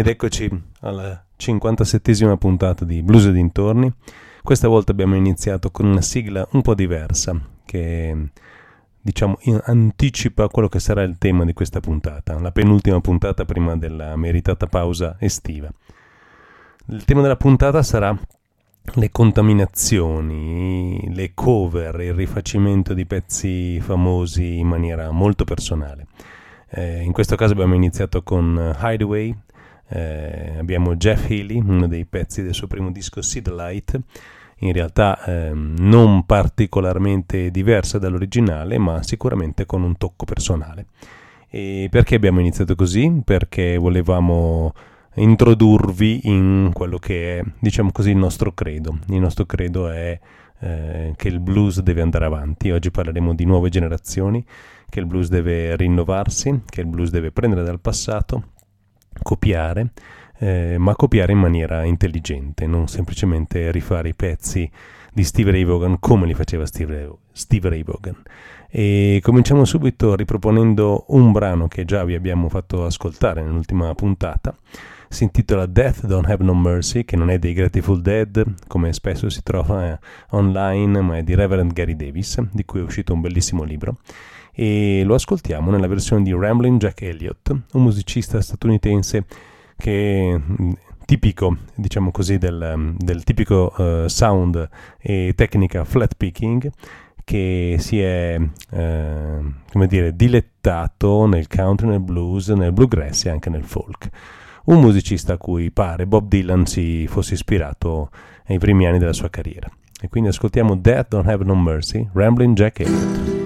ed eccoci alla 57esima puntata di Blues e dintorni. Questa volta abbiamo iniziato con una sigla un po' diversa che diciamo anticipa quello che sarà il tema di questa puntata, la penultima puntata prima della meritata pausa estiva. Il tema della puntata sarà le contaminazioni, le cover, il rifacimento di pezzi famosi in maniera molto personale. Eh, in questo caso abbiamo iniziato con Hideaway, eh, abbiamo Jeff Healy, uno dei pezzi del suo primo disco See the Light, in realtà eh, non particolarmente diversa dall'originale, ma sicuramente con un tocco personale. E perché abbiamo iniziato così? Perché volevamo introdurvi in quello che è, diciamo così, il nostro credo. Il nostro credo è eh, che il blues deve andare avanti. Oggi parleremo di nuove generazioni, che il blues deve rinnovarsi, che il blues deve prendere dal passato copiare, eh, ma copiare in maniera intelligente, non semplicemente rifare i pezzi di Steve Ray Vaughan come li faceva Steve, Steve Ray Vaughan. E cominciamo subito riproponendo un brano che già vi abbiamo fatto ascoltare nell'ultima puntata. Si intitola Death Don't Have No Mercy, che non è dei Grateful Dead, come spesso si trova online, ma è di Reverend Gary Davis, di cui è uscito un bellissimo libro e lo ascoltiamo nella versione di Rambling Jack Elliott, un musicista statunitense che mm, tipico, diciamo così, del, mm, del tipico uh, sound e tecnica flat picking che si è, eh, come dire, dilettato nel country, nel blues, nel bluegrass e anche nel folk. Un musicista a cui pare Bob Dylan si fosse ispirato ai primi anni della sua carriera. E quindi ascoltiamo Death Don't Have No Mercy, Rambling Jack Elliott.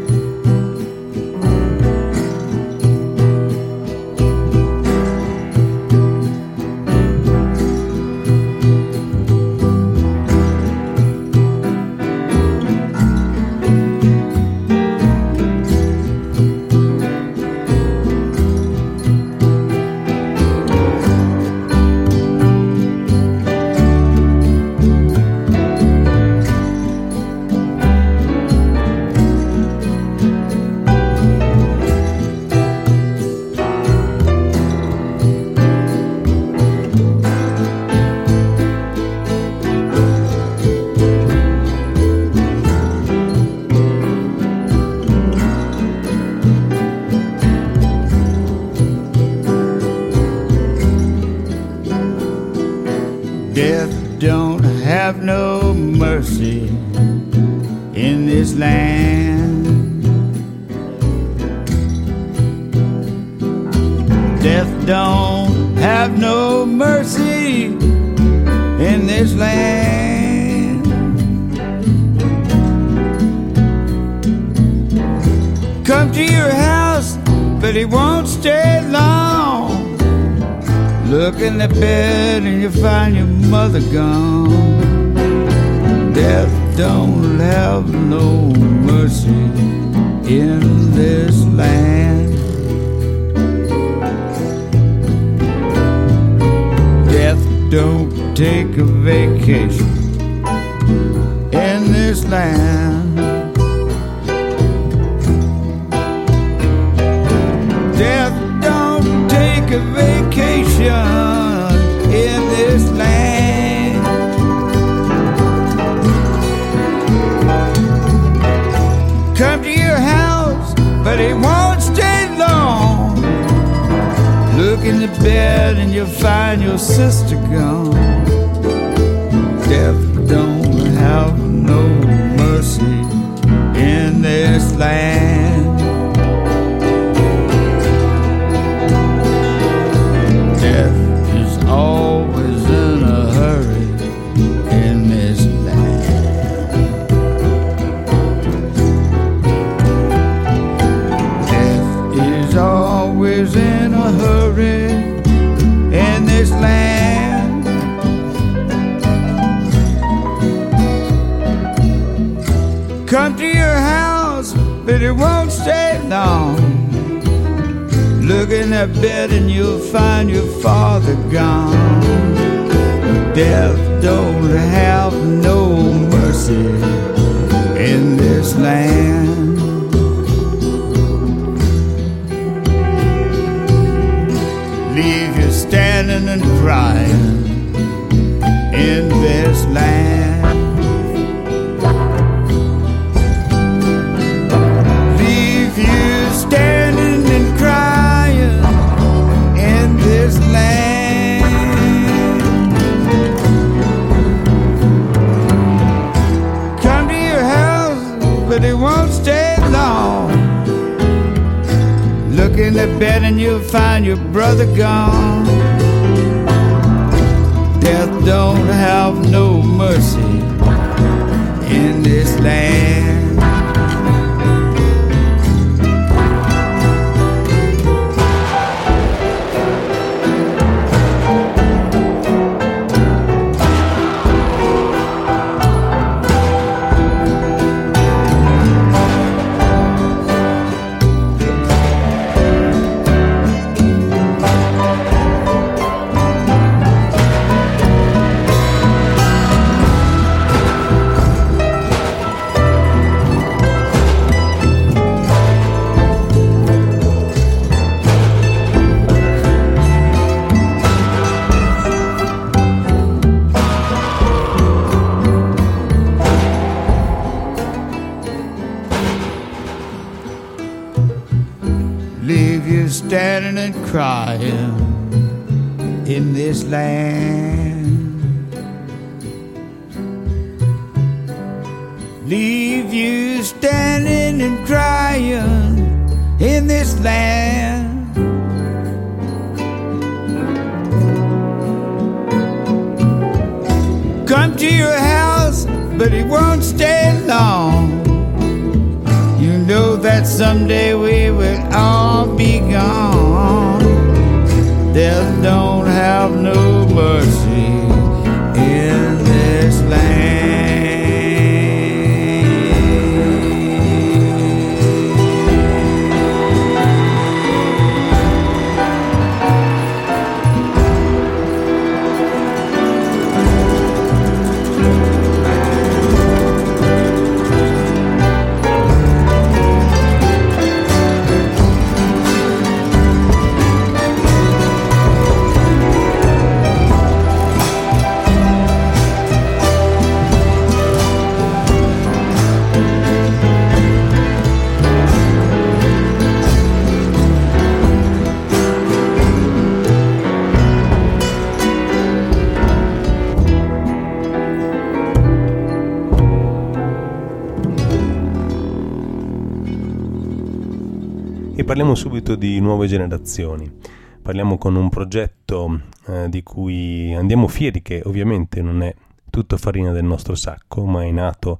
In the bed and you'll find your brother gone. Death don't have no mercy in this land. Crying in this land. Leave you standing and crying in this land. Come to your house, but it won't stay long. You know that someday we will all be gone. Death don't have no mercy in this land. Parliamo subito di nuove generazioni. Parliamo con un progetto eh, di cui andiamo fieri che ovviamente non è tutto farina del nostro sacco, ma è nato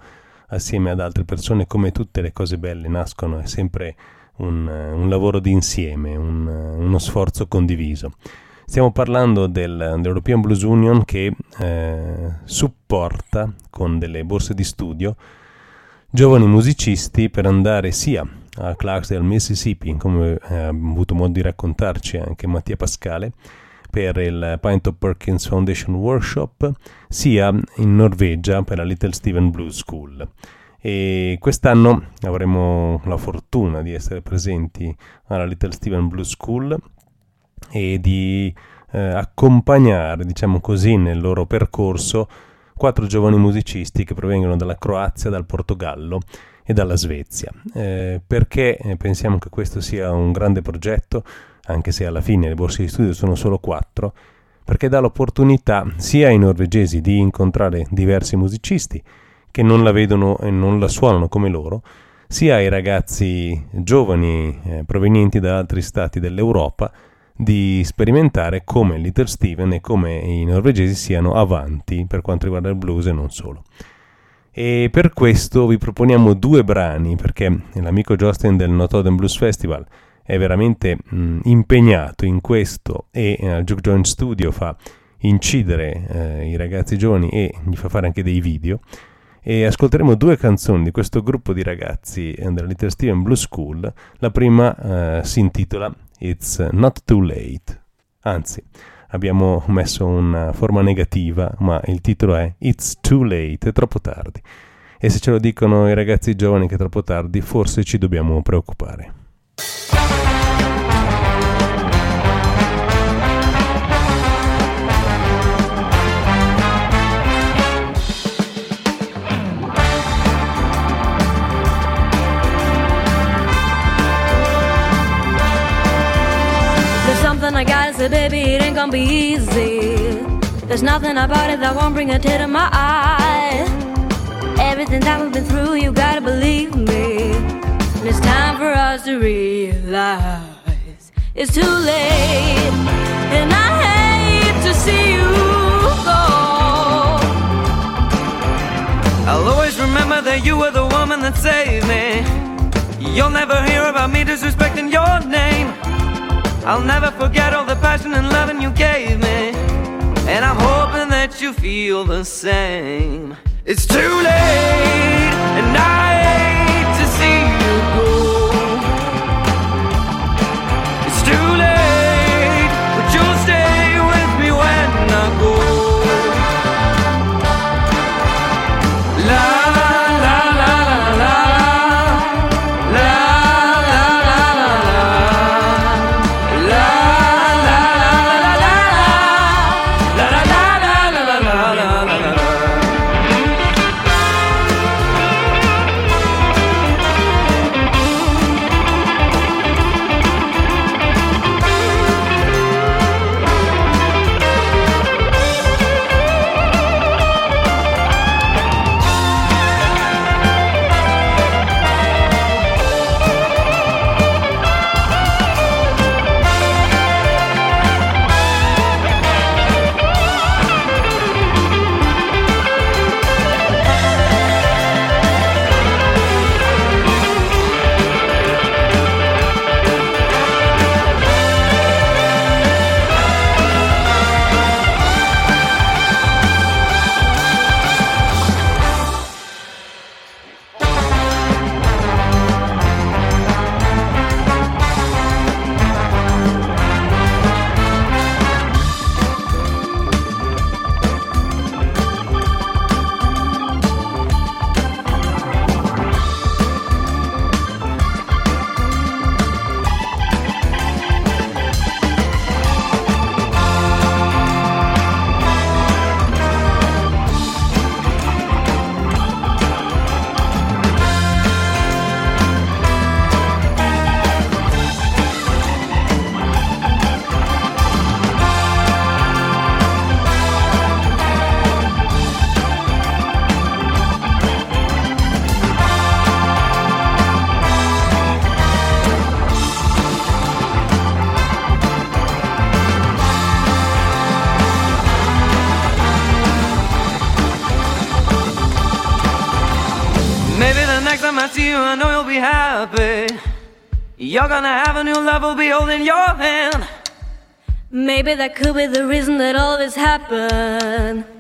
assieme ad altre persone come tutte le cose belle nascono, è sempre un, un lavoro di insieme, un, uno sforzo condiviso. Stiamo parlando del, dell'European Blues Union che eh, supporta con delle borse di studio giovani musicisti per andare sia a Clarksdale, Mississippi, come eh, ha avuto modo di raccontarci anche Mattia Pascale, per il Pinto Perkins Foundation Workshop, sia in Norvegia per la Little Steven Blues School. E quest'anno avremo la fortuna di essere presenti alla Little Steven Blues School e di eh, accompagnare, diciamo così, nel loro percorso quattro giovani musicisti che provengono dalla Croazia, dal Portogallo e dalla Svezia. Eh, perché pensiamo che questo sia un grande progetto, anche se alla fine le borse di studio sono solo quattro, perché dà l'opportunità sia ai norvegesi di incontrare diversi musicisti che non la vedono e non la suonano come loro, sia ai ragazzi giovani eh, provenienti da altri stati dell'Europa di sperimentare come Little Steven e come i norvegesi siano avanti per quanto riguarda il blues e non solo. E per questo vi proponiamo due brani, perché l'amico Justin del Notoden Blues Festival è veramente mh, impegnato in questo e al Juke Joint Studio fa incidere eh, i ragazzi giovani e gli fa fare anche dei video. E ascolteremo due canzoni di questo gruppo di ragazzi eh, della Little Steven Blues School. La prima eh, si intitola It's Not Too Late. Anzi, abbiamo messo una eh, forma negativa, ma il titolo è It's Too Late, è troppo tardi. E se ce lo dicono i ragazzi giovani che è troppo tardi, forse ci dobbiamo preoccupare. There's something I got as a baby gonna be easy. There's nothing about it that won't bring a tear to my eye. Everything that we've been through, you gotta believe me. And it's time for us to realize it's too late. And I hate to see you go. I'll always remember that you were the woman that saved me. You'll never hear about me disrespecting your name. I'll never forget all the passion and loving you gave me. And I'm hoping that you feel the same. It's too late, and I hate to see you go. That could be the reason that all this happened.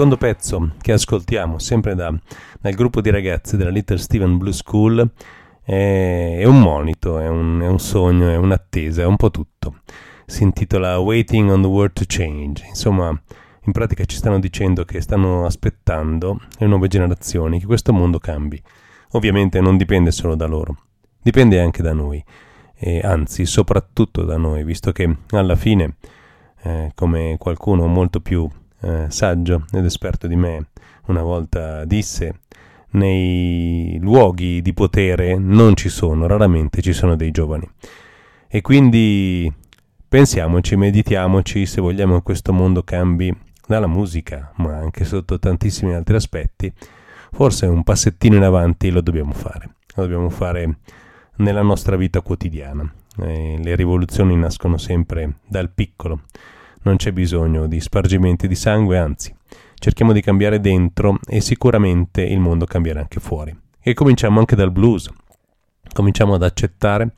Secondo pezzo che ascoltiamo, sempre da, dal gruppo di ragazzi della Little Steven Blue School, è, è un monito, è un, è un sogno, è un'attesa, è un po' tutto. Si intitola Waiting on the World to Change. Insomma, in pratica ci stanno dicendo che stanno aspettando le nuove generazioni che questo mondo cambi. Ovviamente non dipende solo da loro, dipende anche da noi, e anzi soprattutto da noi, visto che alla fine, eh, come qualcuno molto più eh, saggio ed esperto di me una volta disse, nei luoghi di potere non ci sono, raramente ci sono dei giovani. E quindi pensiamoci, meditiamoci se vogliamo che questo mondo cambi dalla musica, ma anche sotto tantissimi altri aspetti, forse un passettino in avanti lo dobbiamo fare. Lo dobbiamo fare nella nostra vita quotidiana. Eh, le rivoluzioni nascono sempre dal piccolo non c'è bisogno di spargimenti di sangue, anzi, cerchiamo di cambiare dentro e sicuramente il mondo cambierà anche fuori. E cominciamo anche dal blues. Cominciamo ad accettare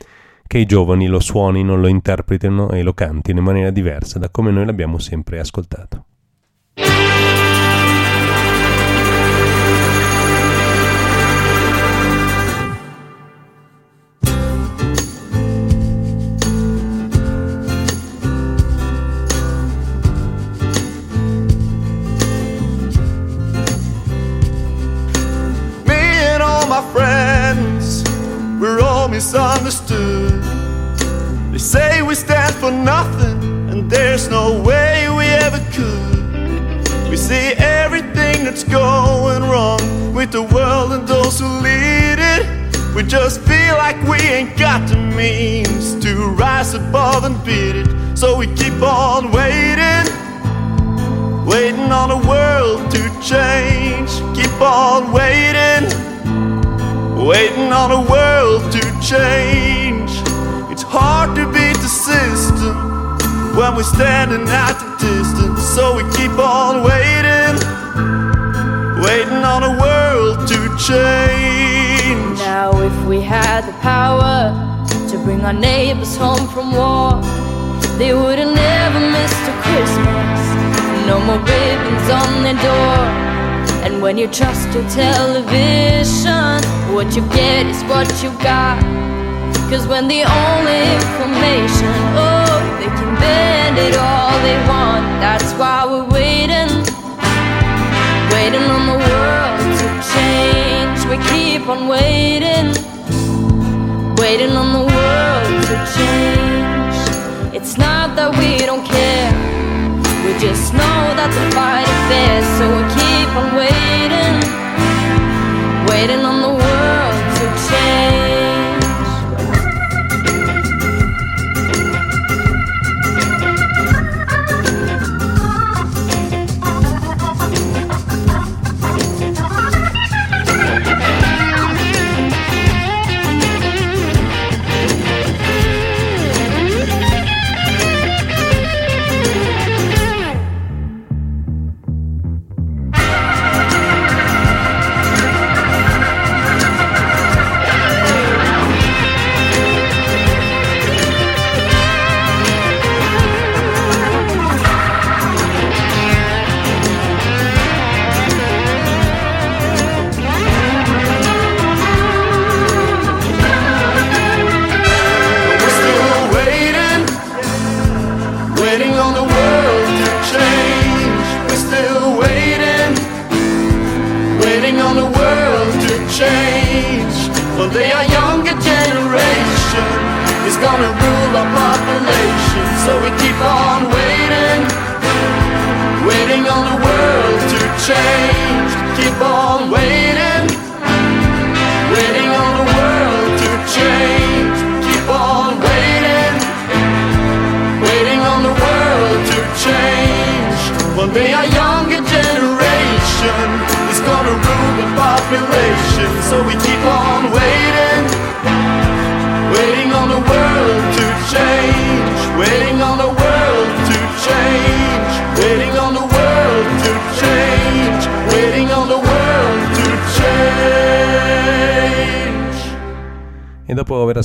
che i giovani lo suonino, lo interpretino e lo cantino in maniera diversa da come noi l'abbiamo sempre ascoltato. Misunderstood. They say we stand for nothing, and there's no way we ever could. We see everything that's going wrong with the world and those who lead it. We just feel like we ain't got the means to rise above and beat it. So we keep on waiting, waiting on the world to change. Keep on waiting waiting on a world to change. It's hard to beat the system when we're standing at the distance, so we keep on waiting, waiting on a world to change. Now, if we had the power to bring our neighbors home from war, they would have never missed a Christmas. No more ribbons on their door. And when you trust your television, what you get is what you got. Cause when the only information, oh, they can bend it all they want. That's why we're waiting, waiting on the world to change. We keep on waiting, waiting on the world to change. It's not that we don't care, just know that the fight is fair, so we keep on waiting, waiting on the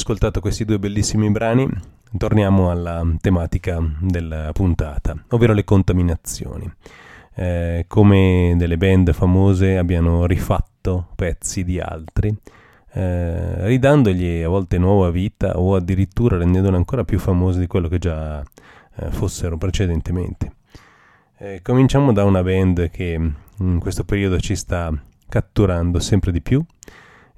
ascoltato questi due bellissimi brani, torniamo alla tematica della puntata, ovvero le contaminazioni. eh, come delle band famose abbiano rifatto pezzi di altri, eh, ridandogli a volte nuova vita o addirittura rendendoli ancora più famosi di quello che già eh, fossero precedentemente. Eh, cominciamo da una band che in questo periodo ci sta catturando sempre di più.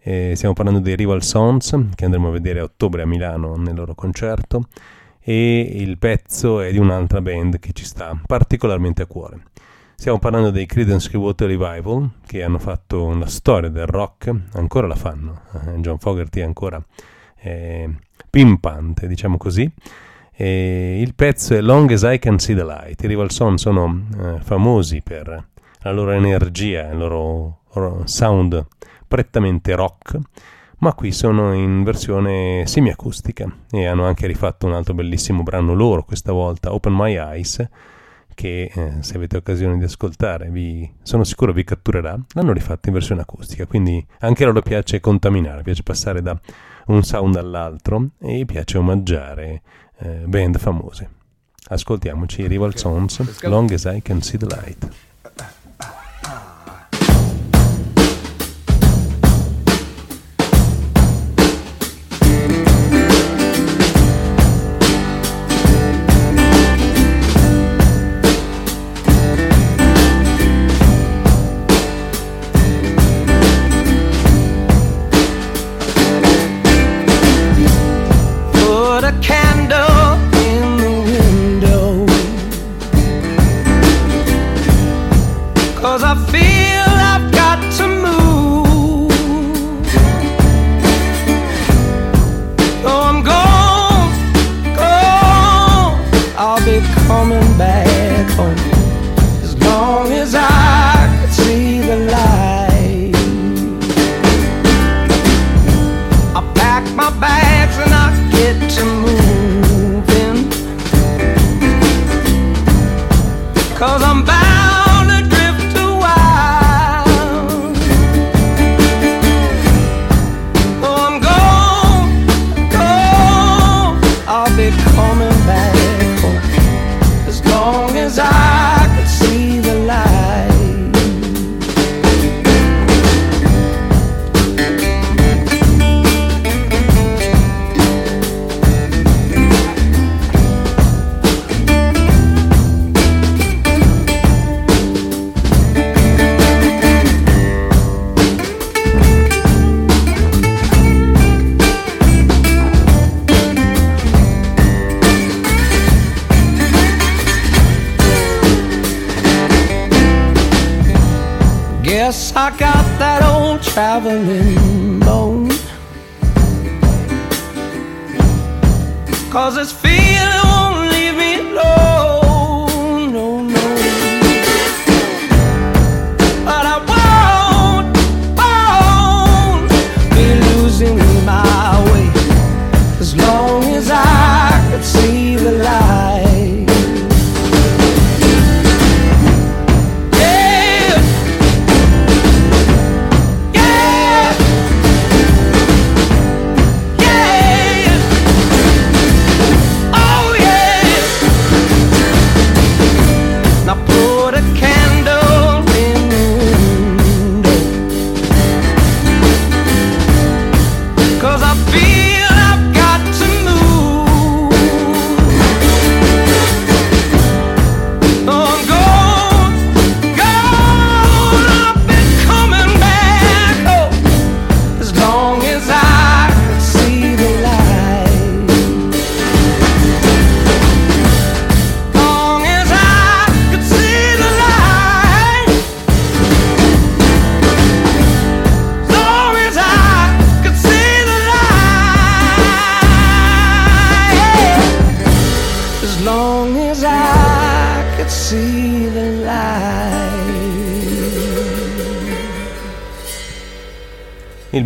Eh, stiamo parlando dei Rival Sons che andremo a vedere a ottobre a Milano nel loro concerto e il pezzo è di un'altra band che ci sta particolarmente a cuore. Stiamo parlando dei Creedence Clearwater Revival che hanno fatto la storia del rock, ancora la fanno. Eh, John Fogerty è ancora eh, pimpante, diciamo così. E il pezzo è Long as I Can See the Light. I Rival Son sono eh, famosi per la loro energia, il loro sound prettamente rock, ma qui sono in versione semiacustica e hanno anche rifatto un altro bellissimo brano loro, questa volta Open My Eyes, che eh, se avete occasione di ascoltare vi, sono sicuro vi catturerà, l'hanno rifatto in versione acustica, quindi anche loro piace contaminare, piace passare da un sound all'altro e piace omaggiare eh, band famose. Ascoltiamoci Rival Sons, Long as I Can See the Light.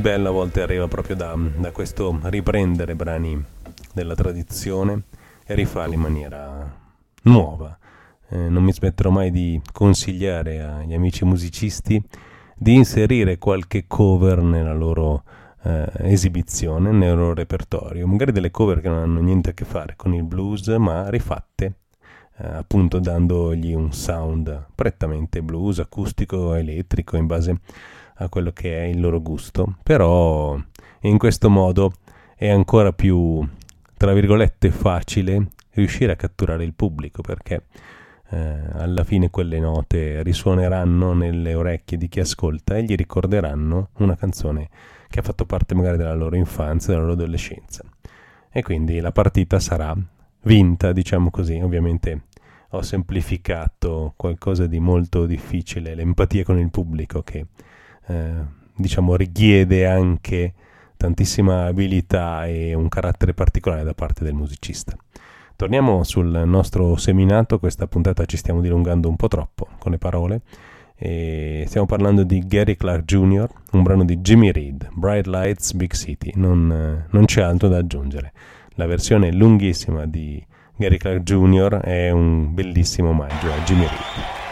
Volte arriva proprio da, da questo riprendere brani della tradizione e rifarli in maniera nuova. Eh, non mi smetterò mai di consigliare agli amici musicisti di inserire qualche cover nella loro eh, esibizione, nel loro repertorio, magari delle cover che non hanno niente a che fare con il blues, ma rifatte eh, appunto dandogli un sound prettamente blues, acustico, elettrico, in base a quello che è il loro gusto, però in questo modo è ancora più, tra virgolette, facile riuscire a catturare il pubblico perché eh, alla fine quelle note risuoneranno nelle orecchie di chi ascolta e gli ricorderanno una canzone che ha fatto parte magari della loro infanzia, della loro adolescenza. E quindi la partita sarà vinta, diciamo così, ovviamente ho semplificato qualcosa di molto difficile, l'empatia con il pubblico che eh, diciamo richiede anche tantissima abilità e un carattere particolare da parte del musicista. Torniamo sul nostro seminato, questa puntata ci stiamo dilungando un po' troppo con le parole. E stiamo parlando di Gary Clark Jr., un brano di Jimmy Reed, Bright Lights Big City, non, non c'è altro da aggiungere. La versione lunghissima di Gary Clark Jr. è un bellissimo omaggio a Jimmy Reed.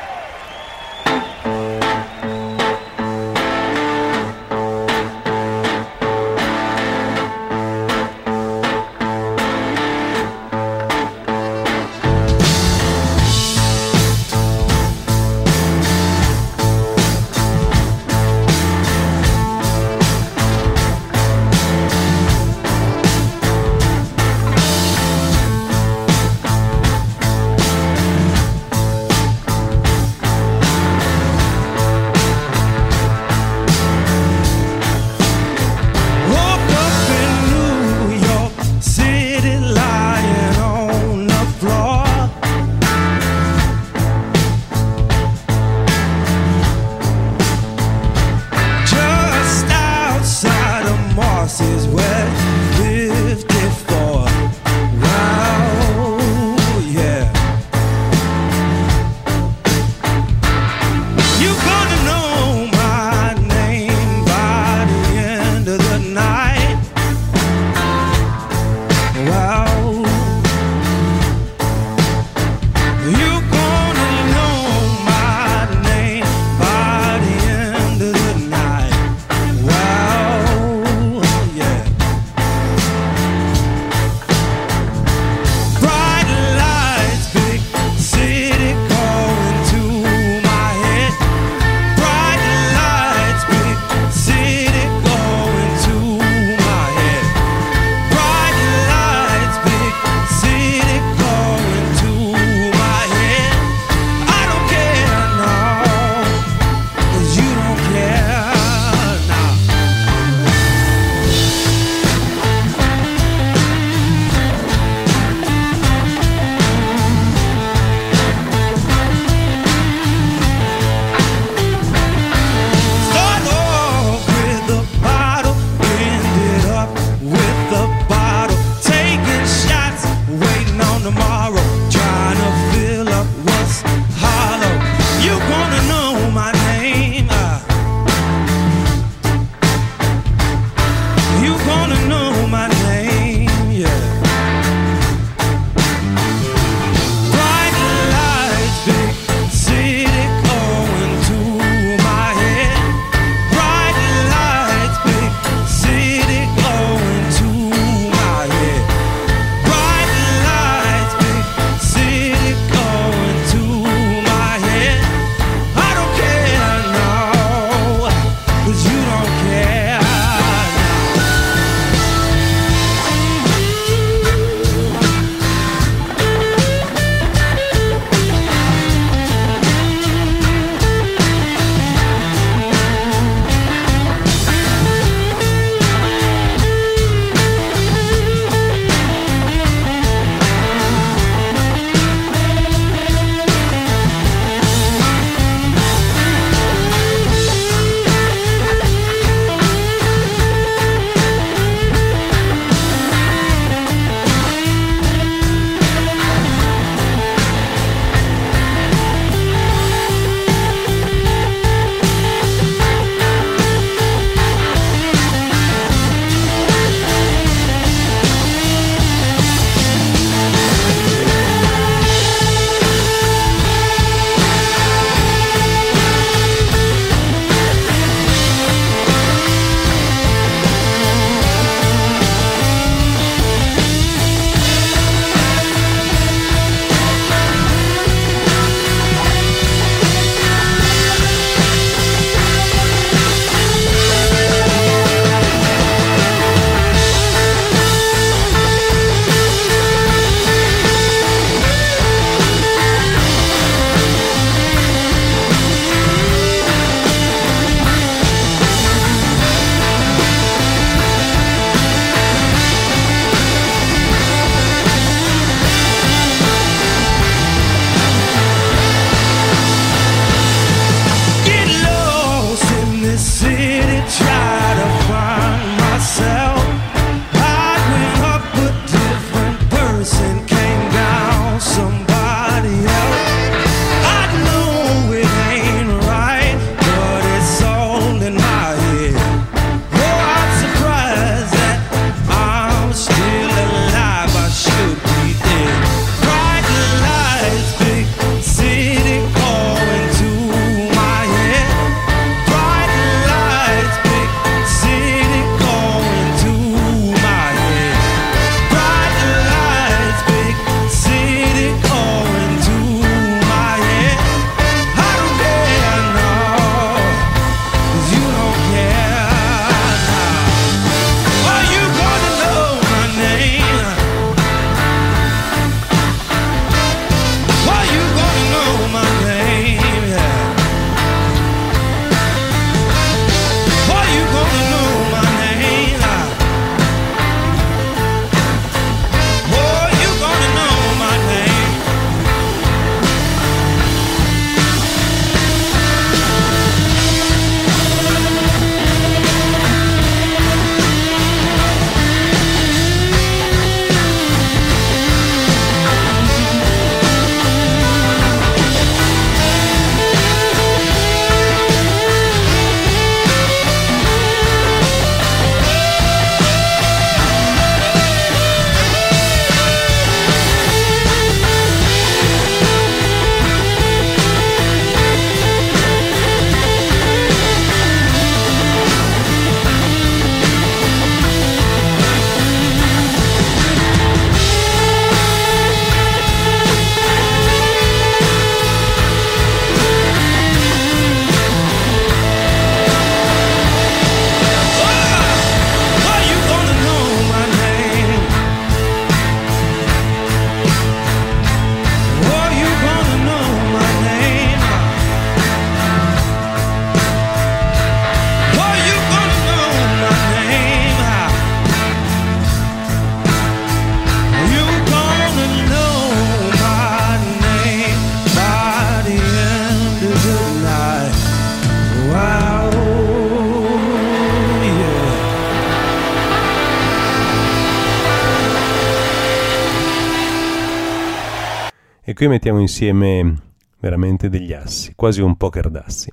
Qui mettiamo insieme veramente degli assi, quasi un poker d'assi.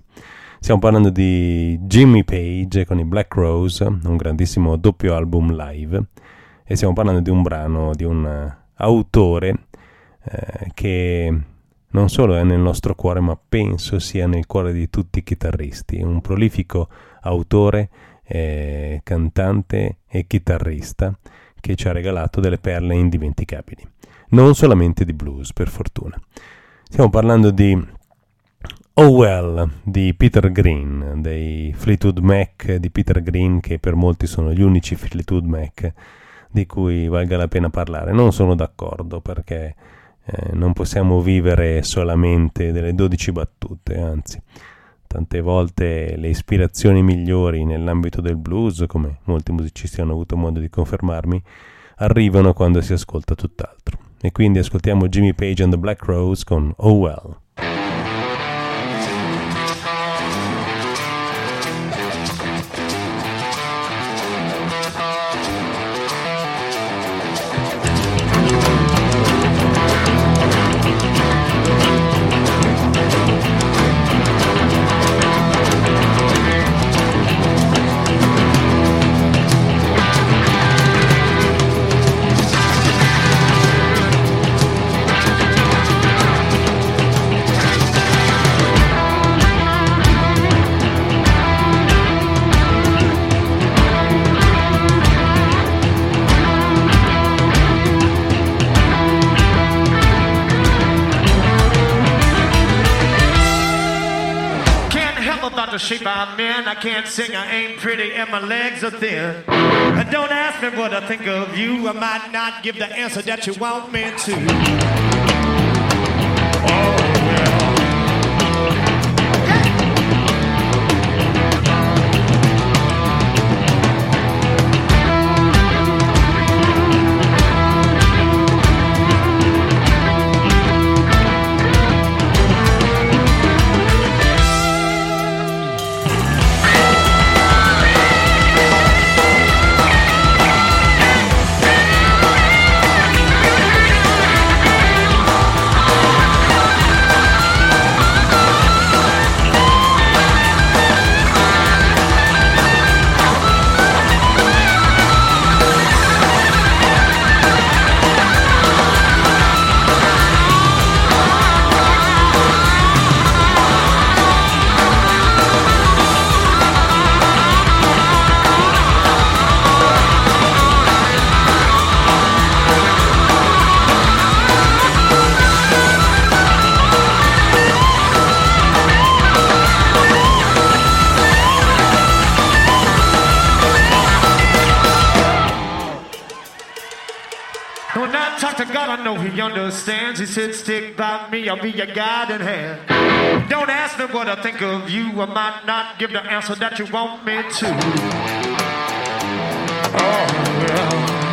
Stiamo parlando di Jimmy Page con i Black Rose, un grandissimo doppio album live, e stiamo parlando di un brano di un uh, autore eh, che non solo è nel nostro cuore, ma penso sia nel cuore di tutti i chitarristi. Un prolifico autore, eh, cantante e chitarrista che ci ha regalato delle perle indimenticabili. Non solamente di blues, per fortuna. Stiamo parlando di Oh Well di Peter Green, dei Fleetwood Mac di Peter Green, che per molti sono gli unici Fleetwood Mac di cui valga la pena parlare. Non sono d'accordo perché eh, non possiamo vivere solamente delle 12 battute, anzi, tante volte le ispirazioni migliori nell'ambito del blues, come molti musicisti hanno avuto modo di confermarmi, arrivano quando si ascolta tutt'altro. E quindi ascoltiamo Jimmy Page and the Black Rose con Oh Well. Shape I'm in. I can't sing, I ain't pretty, and my legs are thin. And don't ask me what I think of you. I might not give the answer that you want me to. understands. He said, Stick by me, I'll be your guiding hand. Don't ask me what I think of you. I might not give the answer that you want me to. Oh, well.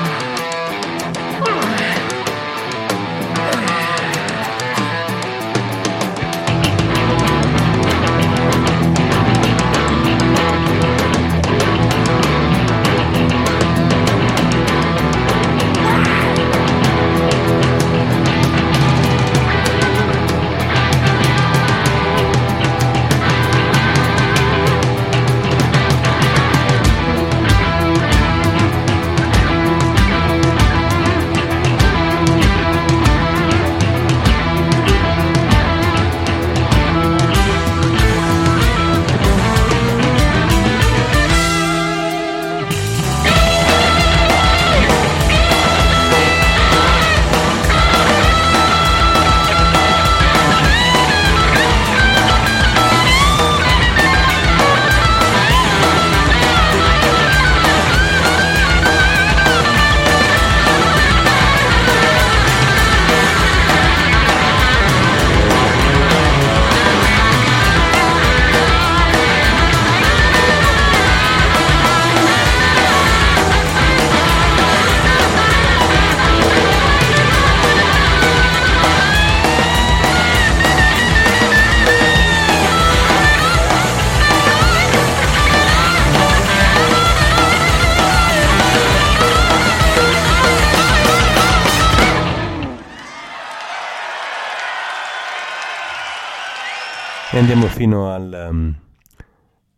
E andiamo fino al um,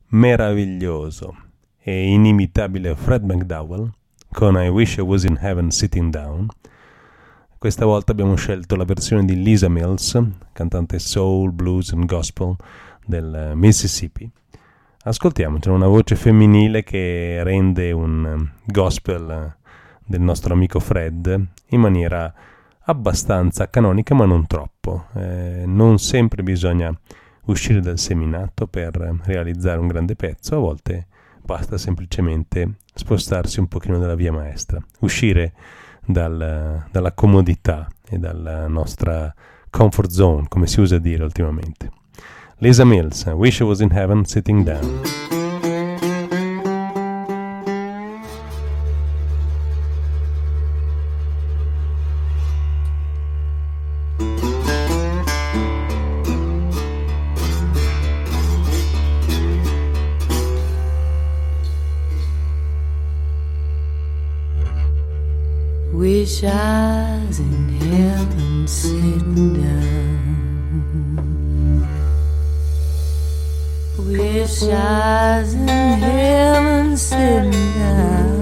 meraviglioso e inimitabile Fred McDowell con I Wish I Was in Heaven Sitting Down. Questa volta abbiamo scelto la versione di Lisa Mills, cantante soul, blues and gospel del Mississippi. Ascoltiamo, c'è una voce femminile che rende un gospel del nostro amico Fred in maniera abbastanza canonica ma non troppo. Eh, non sempre bisogna uscire dal seminato per realizzare un grande pezzo, a volte basta semplicemente spostarsi un pochino dalla via maestra, uscire dal, dalla comodità e dalla nostra comfort zone, come si usa dire ultimamente. Lisa Mills, Wish I Was in Heaven Sitting Down. Wish I was in heaven sitting down. Wish I was in heaven sitting down.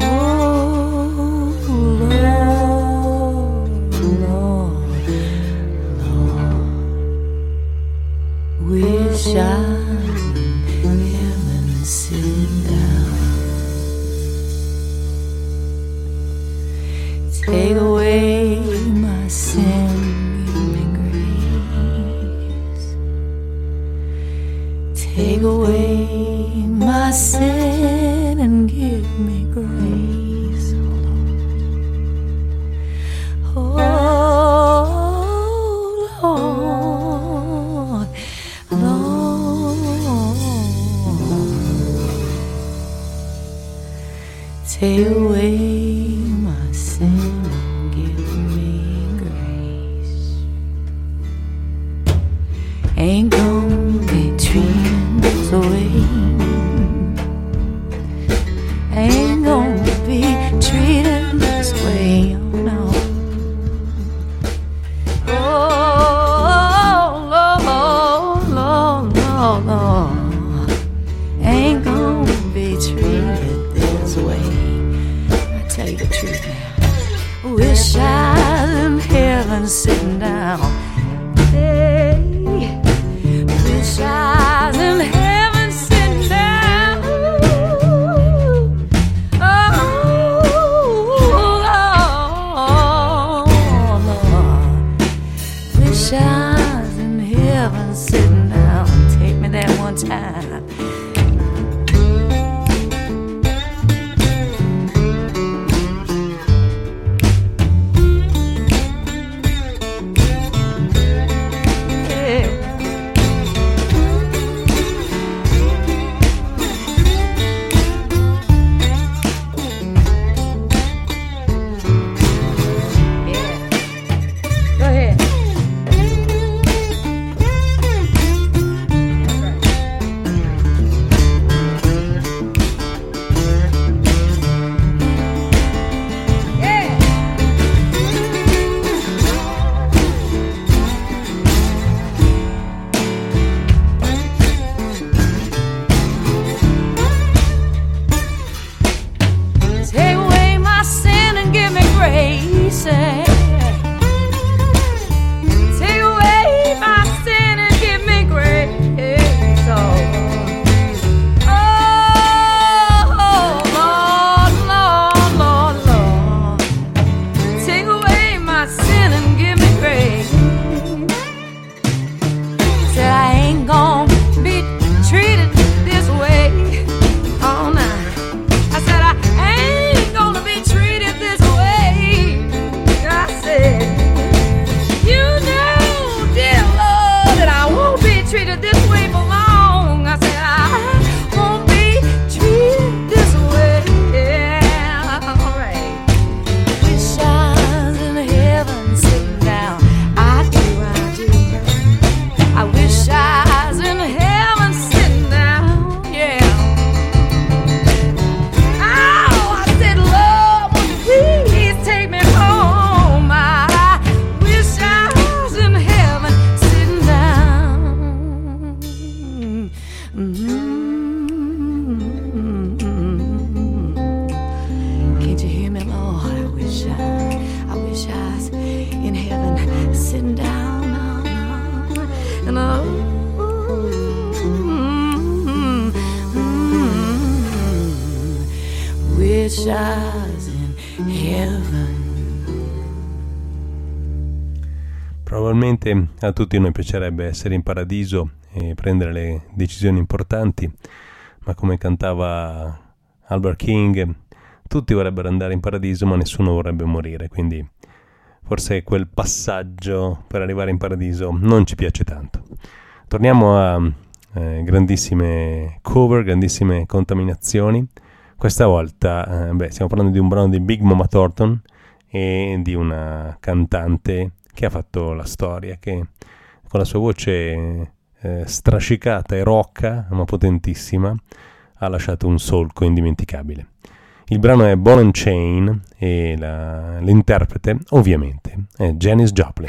Oh, Lord, Lord, Lord. Wish I Take away my sin, give me grace. Take away my sin sitting down Probabilmente a tutti noi piacerebbe essere in paradiso e prendere le decisioni importanti, ma come cantava Albert King, tutti vorrebbero andare in paradiso ma nessuno vorrebbe morire, quindi forse quel passaggio per arrivare in paradiso non ci piace tanto. Torniamo a eh, grandissime cover, grandissime contaminazioni. Questa volta eh, beh, stiamo parlando di un brano di Big Mama Thornton e di una cantante che ha fatto la storia, che con la sua voce eh, strascicata e rocca, ma potentissima, ha lasciato un solco indimenticabile. Il brano è Ball Chain e la, l'interprete, ovviamente, è Janis Joplin.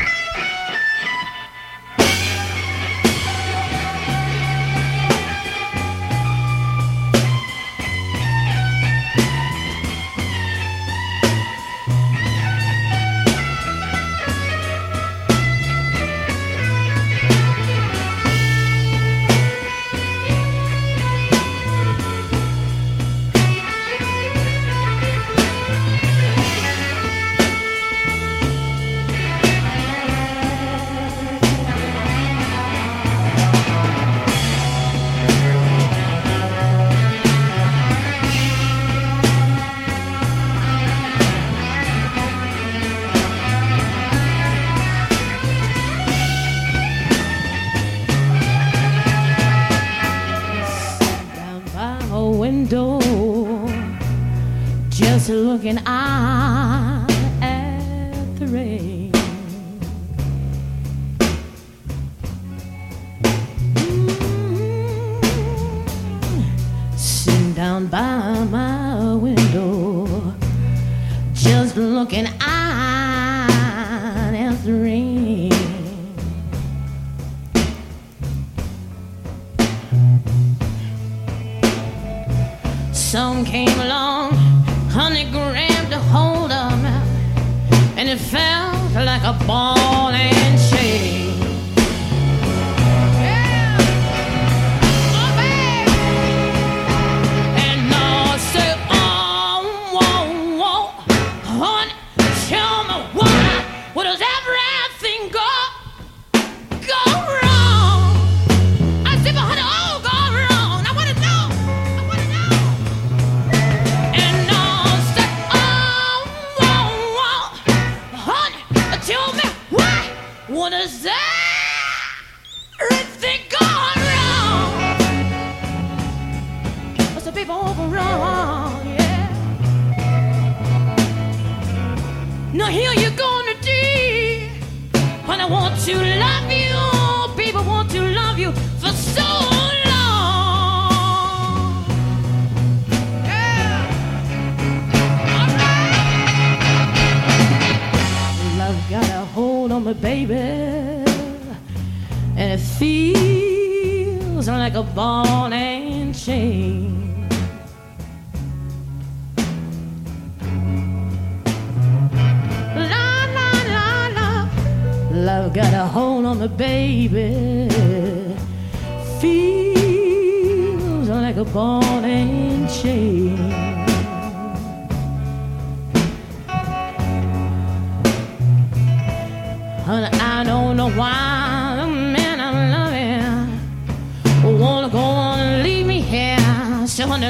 Looking out at the rain. Mm, Sitting down by my window, just looking out at the rain. Some came along, like a ball eh? Everything gone wrong? I said, people over wrong, yeah. Now here you're gonna do, and I want to love you. People want to love you for so long. Yeah. All right. Love got a hold on me, baby, feels like a ball and chain. La la la la, love got a hold on me, baby. Feels like a ball and chain. Honey, I don't know why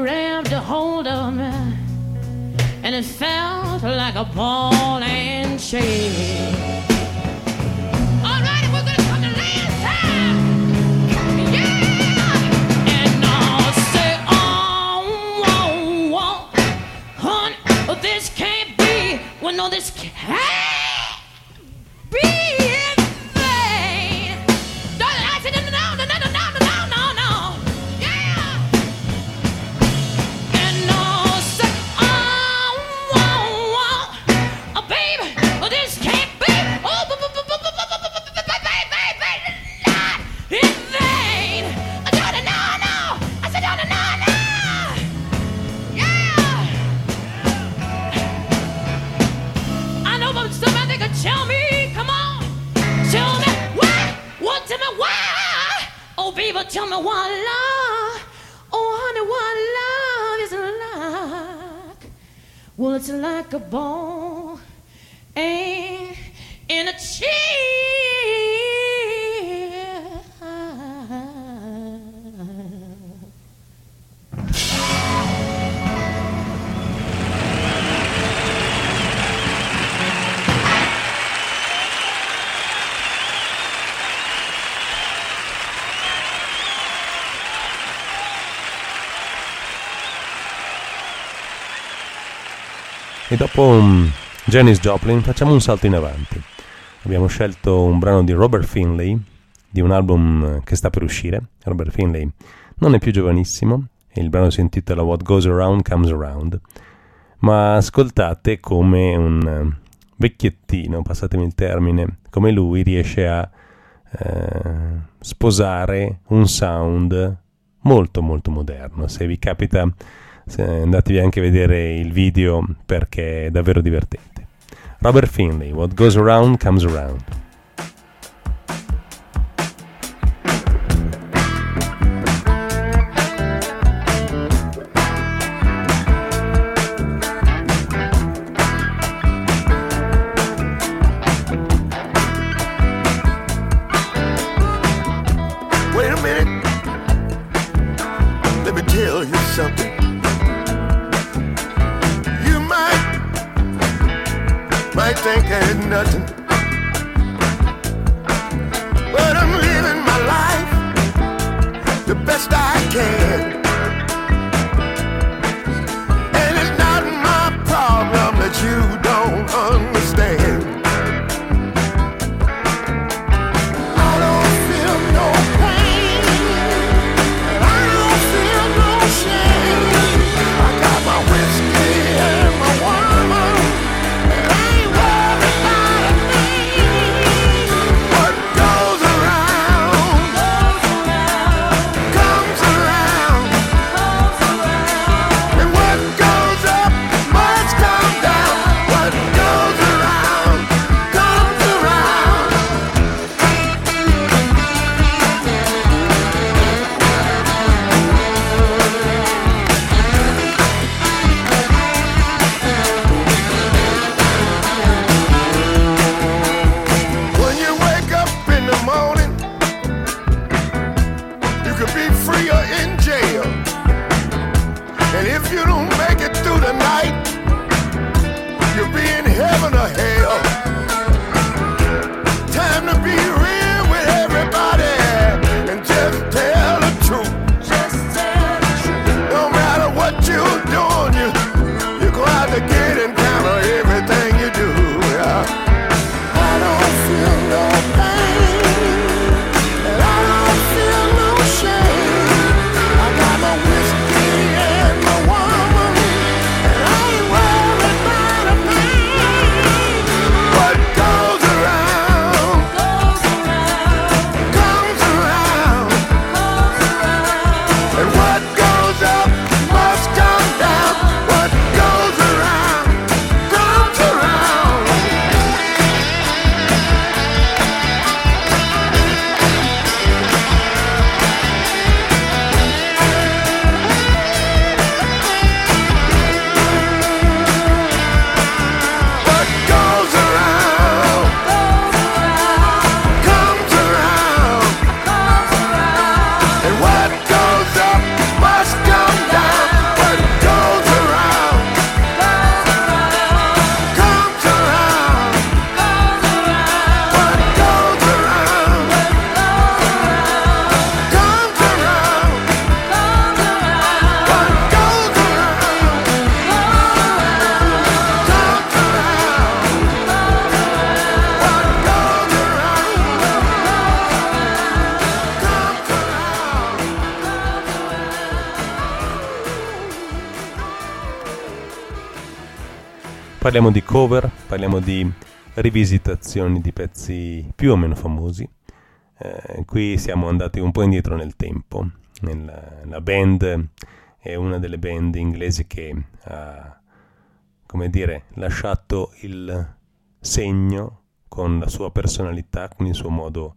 grabbed a hold of me, and it felt like a ball. in a cheer. E dopo um, Janis Joplin facciamo un salto in avanti abbiamo scelto un brano di Robert Finlay, di un album eh, che sta per uscire. Robert Finlay non è più giovanissimo e il brano si intitola What Goes Around Comes Around, ma ascoltate come un eh, vecchiettino, passatemi il termine, come lui riesce a eh, sposare un sound molto molto moderno. Se vi capita andatevi anche a vedere il video perché è davvero divertente. Robert Finley, What Goes Around Comes Around. Parliamo di cover, parliamo di rivisitazioni di pezzi più o meno famosi. Eh, qui siamo andati un po' indietro nel tempo. Nella, la band è una delle band inglesi che ha, come dire, lasciato il segno con la sua personalità, con il suo modo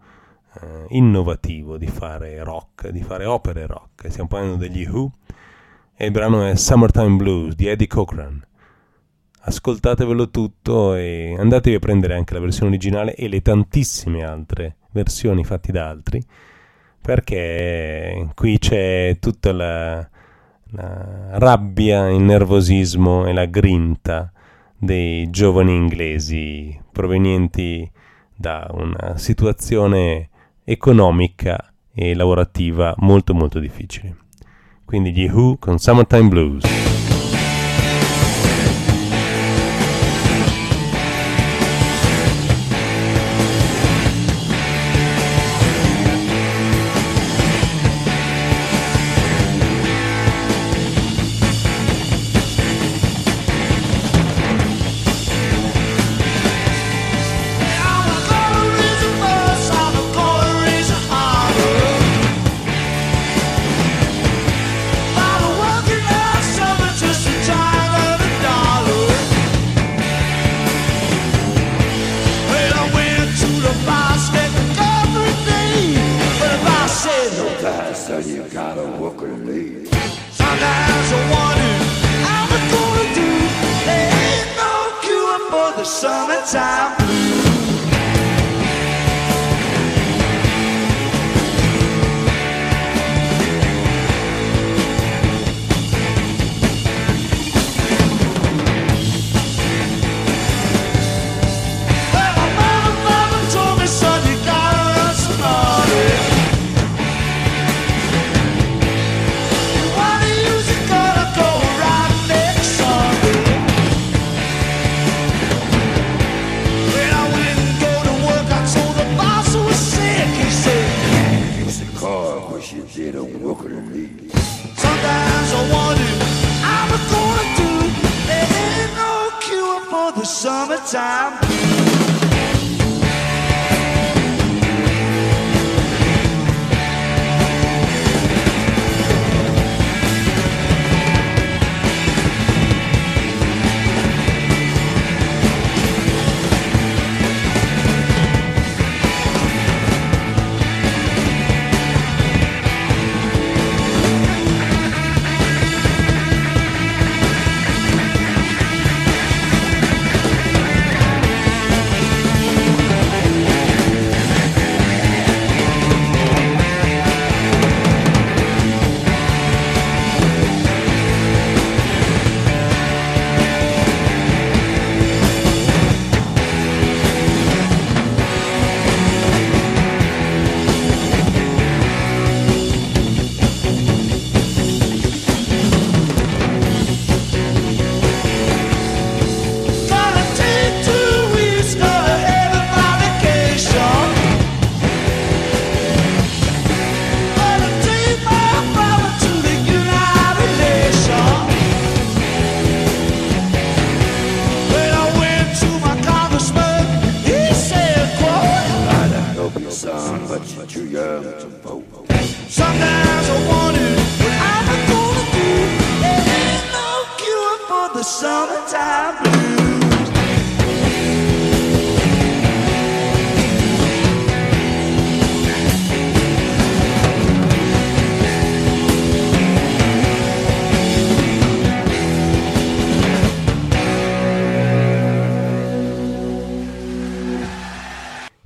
eh, innovativo di fare rock, di fare opere rock. Stiamo parlando degli Who e il brano è Summertime Blues di Eddie Cochran. Ascoltatevelo tutto e andatevi a prendere anche la versione originale e le tantissime altre versioni fatte da altri, perché qui c'è tutta la, la rabbia, il nervosismo e la grinta dei giovani inglesi provenienti da una situazione economica e lavorativa molto molto difficile. Quindi gli Who con Summertime Blues.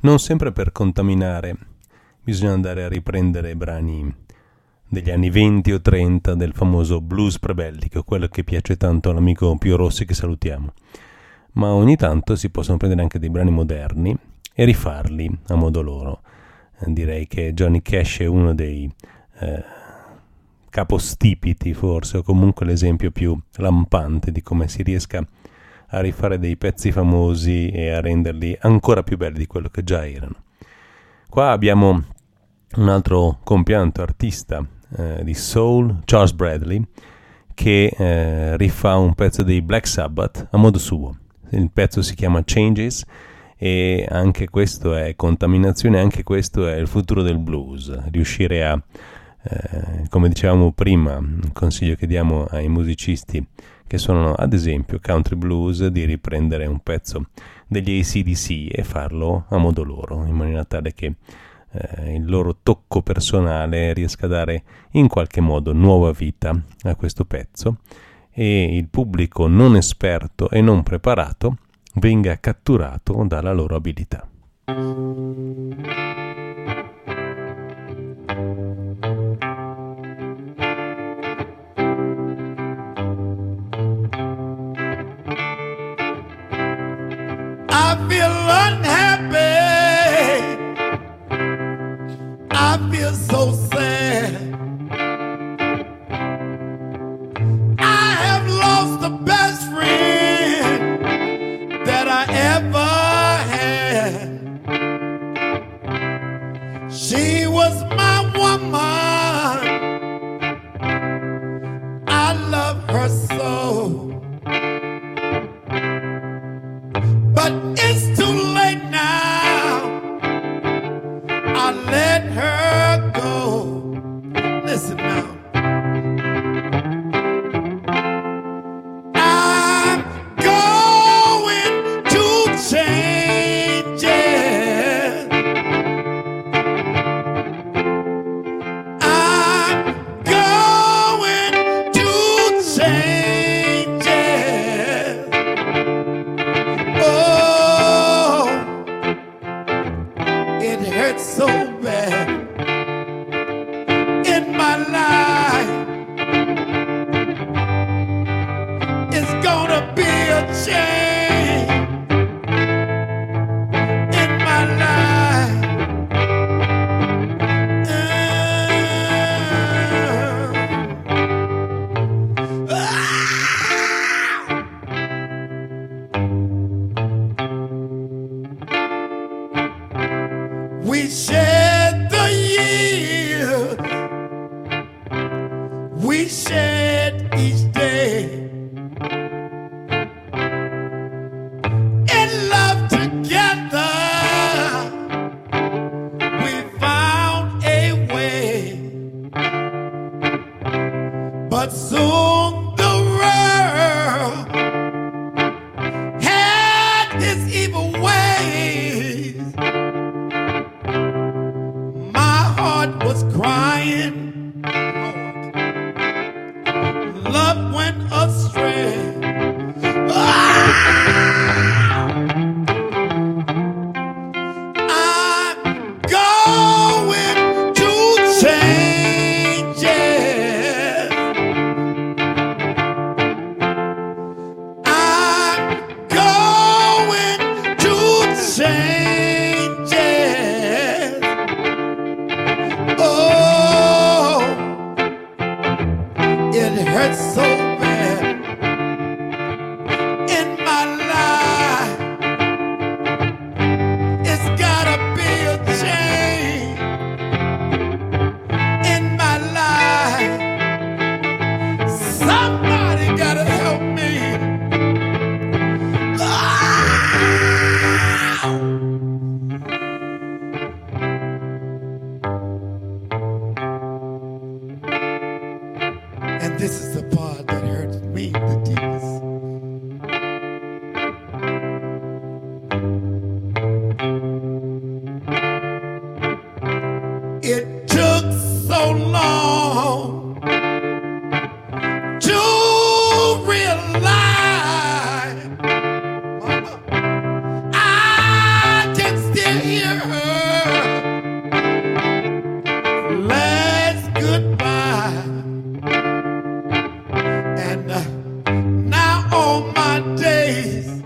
Non sempre per contaminare bisogna andare a riprendere brani degli anni 20 o 30 del famoso blues prebellico, quello che piace tanto all'amico Pio Rossi che salutiamo. Ma ogni tanto si possono prendere anche dei brani moderni e rifarli a modo loro. Eh, direi che Johnny Cash è uno dei eh, capostipiti forse, o comunque l'esempio più lampante di come si riesca a a rifare dei pezzi famosi e a renderli ancora più belli di quello che già erano. Qua abbiamo un altro compianto artista eh, di soul, Charles Bradley, che eh, rifà un pezzo dei Black Sabbath a modo suo. il pezzo si chiama Changes e anche questo è contaminazione, anche questo è il futuro del blues, riuscire a, eh, come dicevamo prima, un consiglio che diamo ai musicisti che suonano ad esempio country blues, di riprendere un pezzo degli ACDC e farlo a modo loro, in maniera tale che eh, il loro tocco personale riesca a dare in qualche modo nuova vita a questo pezzo e il pubblico non esperto e non preparato venga catturato dalla loro abilità. I feel unhappy. I feel so sad. I have lost the best friend that I ever had. She was my woman. I love her so. But it's Listen now. all my days.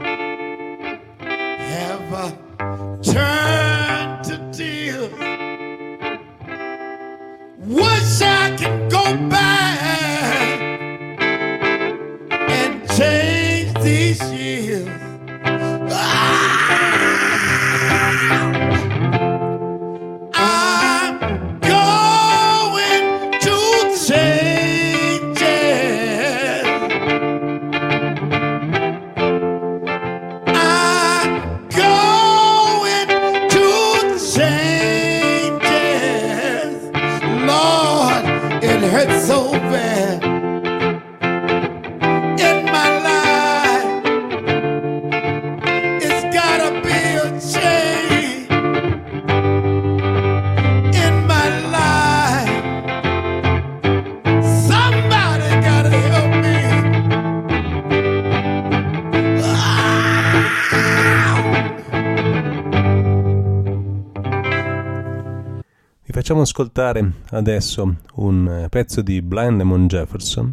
Ascoltare adesso un eh, pezzo di Blind Lemon Jefferson.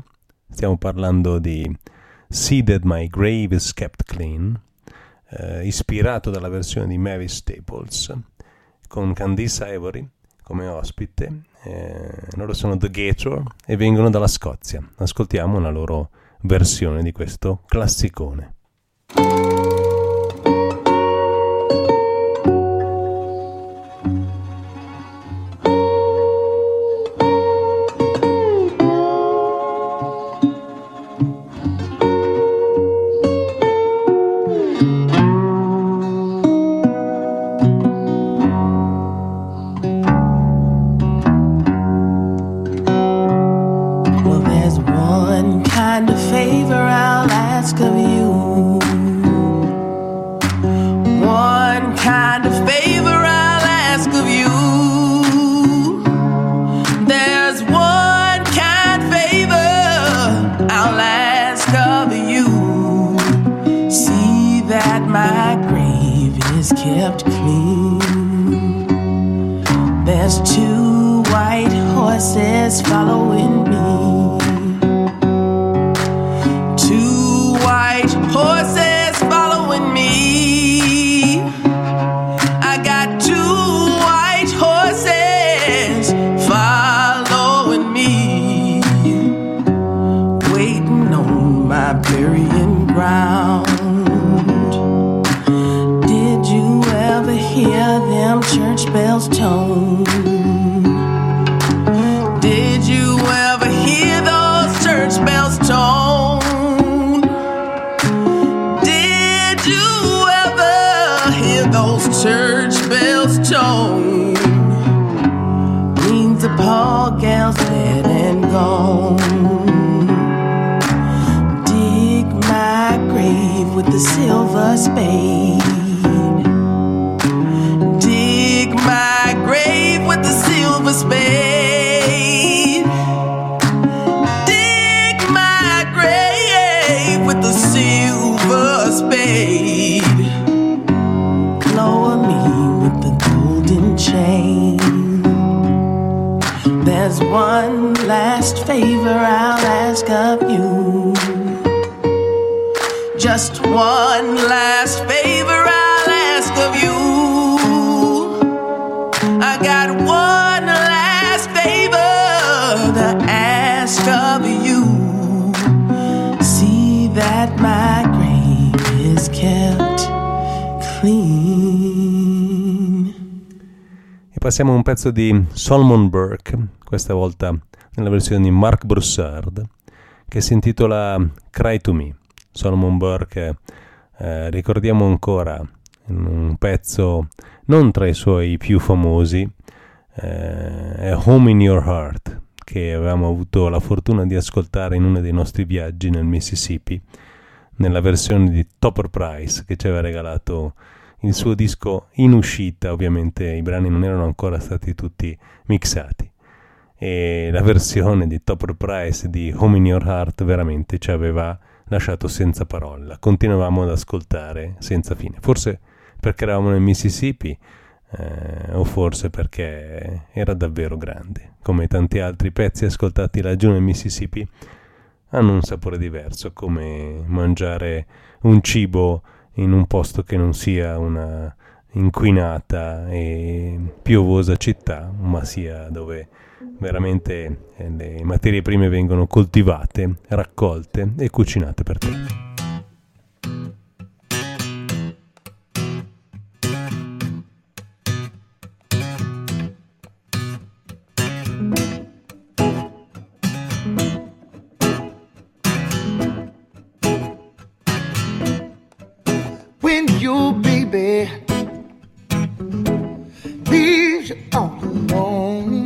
Stiamo parlando di See That My Grave Is Kept Clean, eh, ispirato dalla versione di Mavis Staples, con Candice Ivory come ospite. Eh, loro sono The Gator e vengono dalla Scozia. Ascoltiamo la loro versione di questo classicone. Passiamo a un pezzo di Solomon Burke, questa volta nella versione di Mark Broussard, che si intitola Cry to Me. Solomon Burke, eh, ricordiamo ancora, un pezzo non tra i suoi più famosi, eh, è Home in Your Heart, che avevamo avuto la fortuna di ascoltare in uno dei nostri viaggi nel Mississippi, nella versione di Topper Price che ci aveva regalato il suo disco in uscita, ovviamente i brani non erano ancora stati tutti mixati. E la versione di Topper Price di Home in Your Heart veramente ci aveva lasciato senza parola. Continuavamo ad ascoltare senza fine. Forse perché eravamo nel Mississippi, eh, o forse perché era davvero grande. Come tanti altri pezzi ascoltati laggiù nel Mississippi, hanno un sapore diverso, come mangiare un cibo in un posto che non sia una inquinata e piovosa città, ma sia dove veramente eh, le materie prime vengono coltivate, raccolte e cucinate per te. you all alone.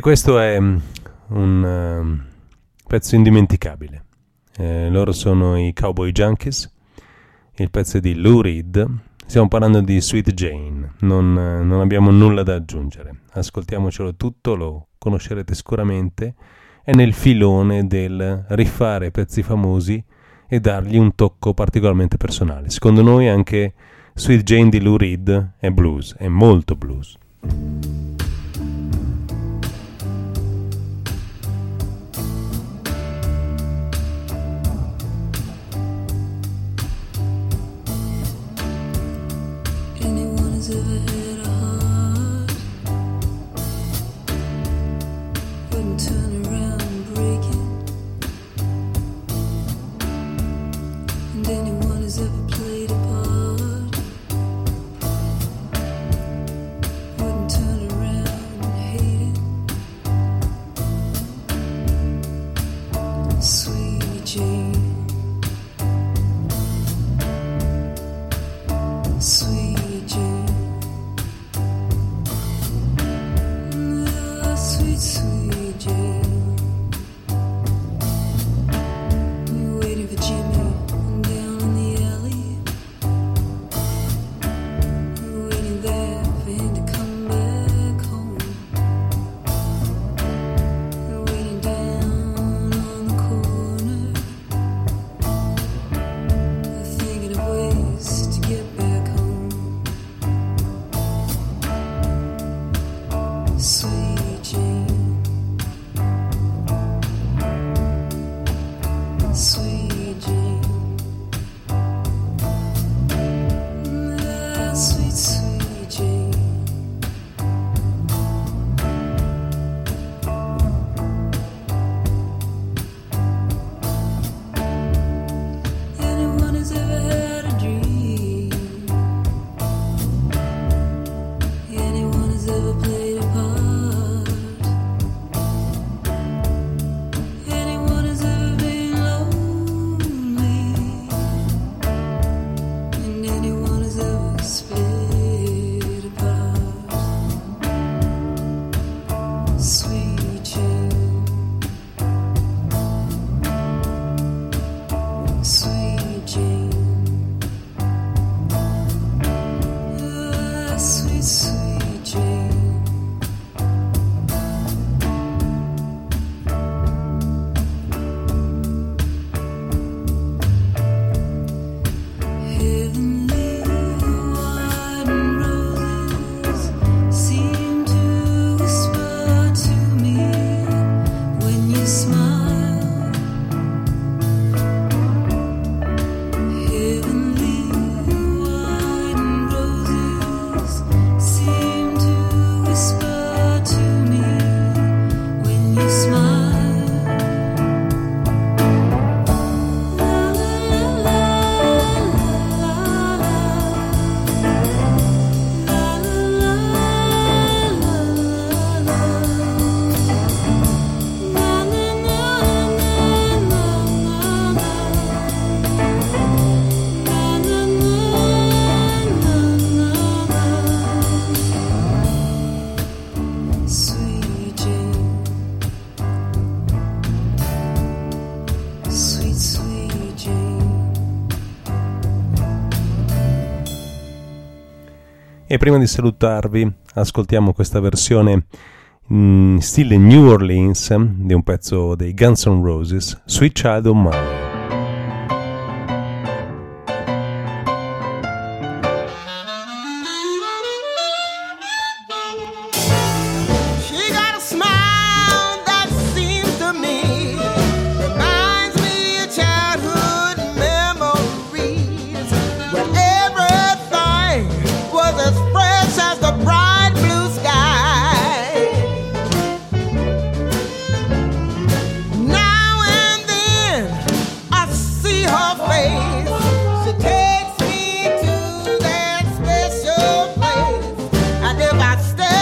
Questo è mm, un ehm, pezzo indimenticabile. Eh, loro sono i Cowboy Junkies, il pezzo è di Lou Reed. Stiamo parlando di Sweet Jane, non, eh, non abbiamo nulla da aggiungere. Ascoltiamocelo tutto, lo conoscerete sicuramente. È nel filone del rifare pezzi famosi e dargli un tocco particolarmente personale. Secondo noi anche Sweet Jane di Lou Reed è blues, è molto blues. of it. sweet, sweet. prima di salutarvi ascoltiamo questa versione in stile New Orleans di un pezzo dei Guns N' Roses, Sweet Child of Mine. stay.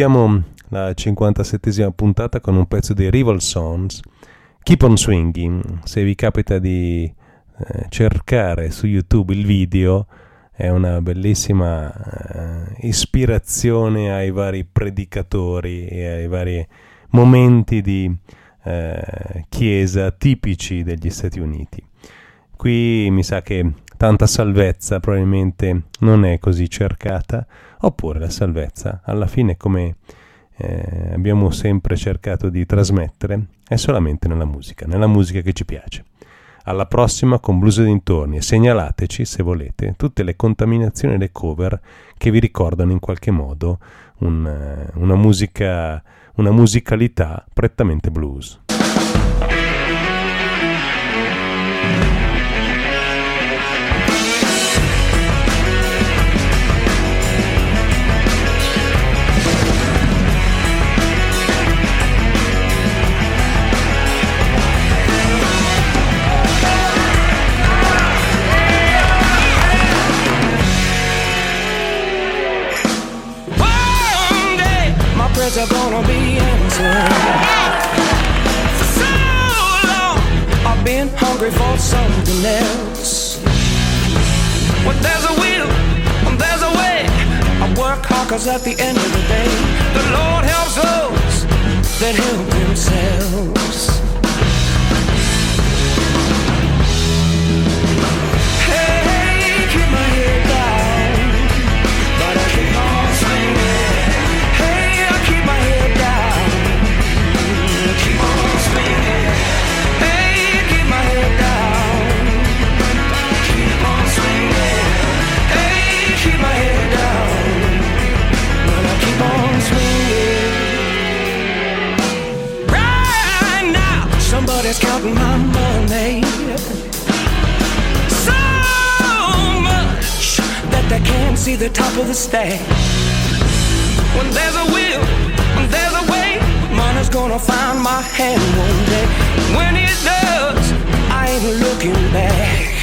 Chiudiamo la 57esima puntata con un pezzo dei Rival Sons, Keep on Swinging. Se vi capita di eh, cercare su YouTube il video, è una bellissima eh, ispirazione ai vari predicatori e ai vari momenti di eh, chiesa tipici degli Stati Uniti. Qui mi sa che tanta salvezza probabilmente non è così cercata, oppure la salvezza alla fine come eh, abbiamo sempre cercato di trasmettere è solamente nella musica, nella musica che ci piace. Alla prossima con Blues dintorni e segnalateci, se volete, tutte le contaminazioni e le cover che vi ricordano in qualche modo un, eh, una, musica, una musicalità prettamente blues. Are be answered. For so long, I've been hungry for something else. When there's a will, when there's a way, I work hard cause at the end of the day, the Lord helps those that help themselves. Somebody's counting my money. So much that they can't see the top of the stack. When there's a will, when there's a way, money's gonna find my hand one day. When it does, I ain't looking back.